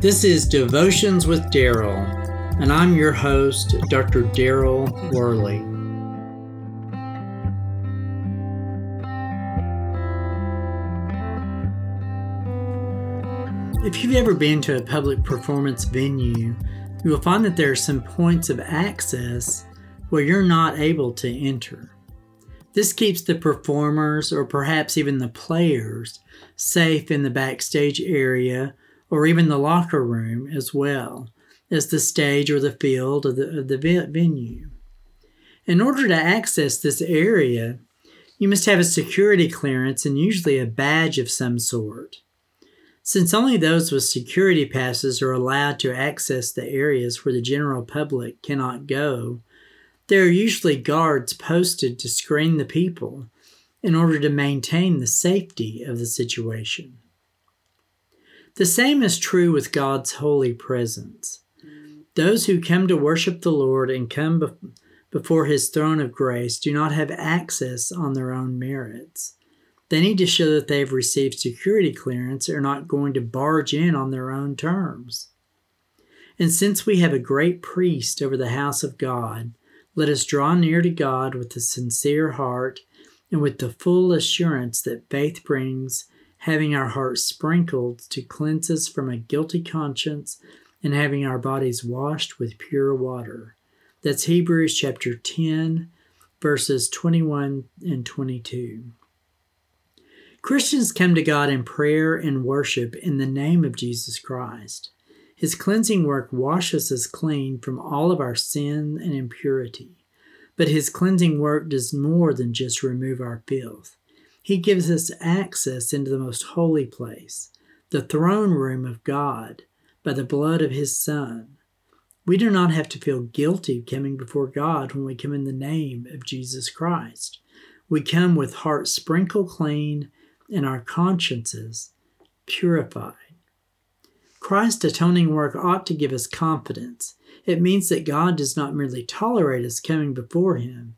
This is Devotions with Daryl, and I'm your host, Dr. Daryl Worley. If you've ever been to a public performance venue, you will find that there are some points of access where you're not able to enter. This keeps the performers, or perhaps even the players, safe in the backstage area or even the locker room as well as the stage or the field of the, of the venue. In order to access this area, you must have a security clearance and usually a badge of some sort. Since only those with security passes are allowed to access the areas where the general public cannot go, there are usually guards posted to screen the people in order to maintain the safety of the situation. The same is true with God's holy presence. Those who come to worship the Lord and come before his throne of grace do not have access on their own merits. They need to show that they have received security clearance and are not going to barge in on their own terms. And since we have a great priest over the house of God, let us draw near to God with a sincere heart and with the full assurance that faith brings having our hearts sprinkled to cleanse us from a guilty conscience, and having our bodies washed with pure water. That's Hebrews chapter 10, verses 21 and 22. Christians come to God in prayer and worship in the name of Jesus Christ. His cleansing work washes us clean from all of our sin and impurity. But his cleansing work does more than just remove our filth. He gives us access into the most holy place, the throne room of God, by the blood of His Son. We do not have to feel guilty coming before God when we come in the name of Jesus Christ. We come with hearts sprinkled clean and our consciences purified. Christ's atoning work ought to give us confidence. It means that God does not merely tolerate us coming before Him,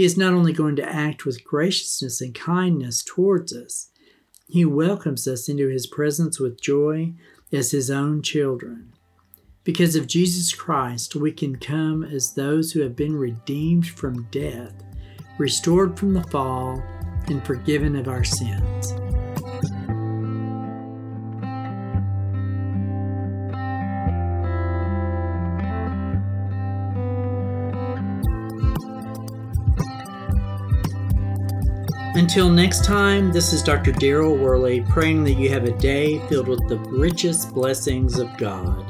he is not only going to act with graciousness and kindness towards us, He welcomes us into His presence with joy as His own children. Because of Jesus Christ, we can come as those who have been redeemed from death, restored from the fall, and forgiven of our sins. Until next time, this is Dr. Daryl Worley praying that you have a day filled with the richest blessings of God.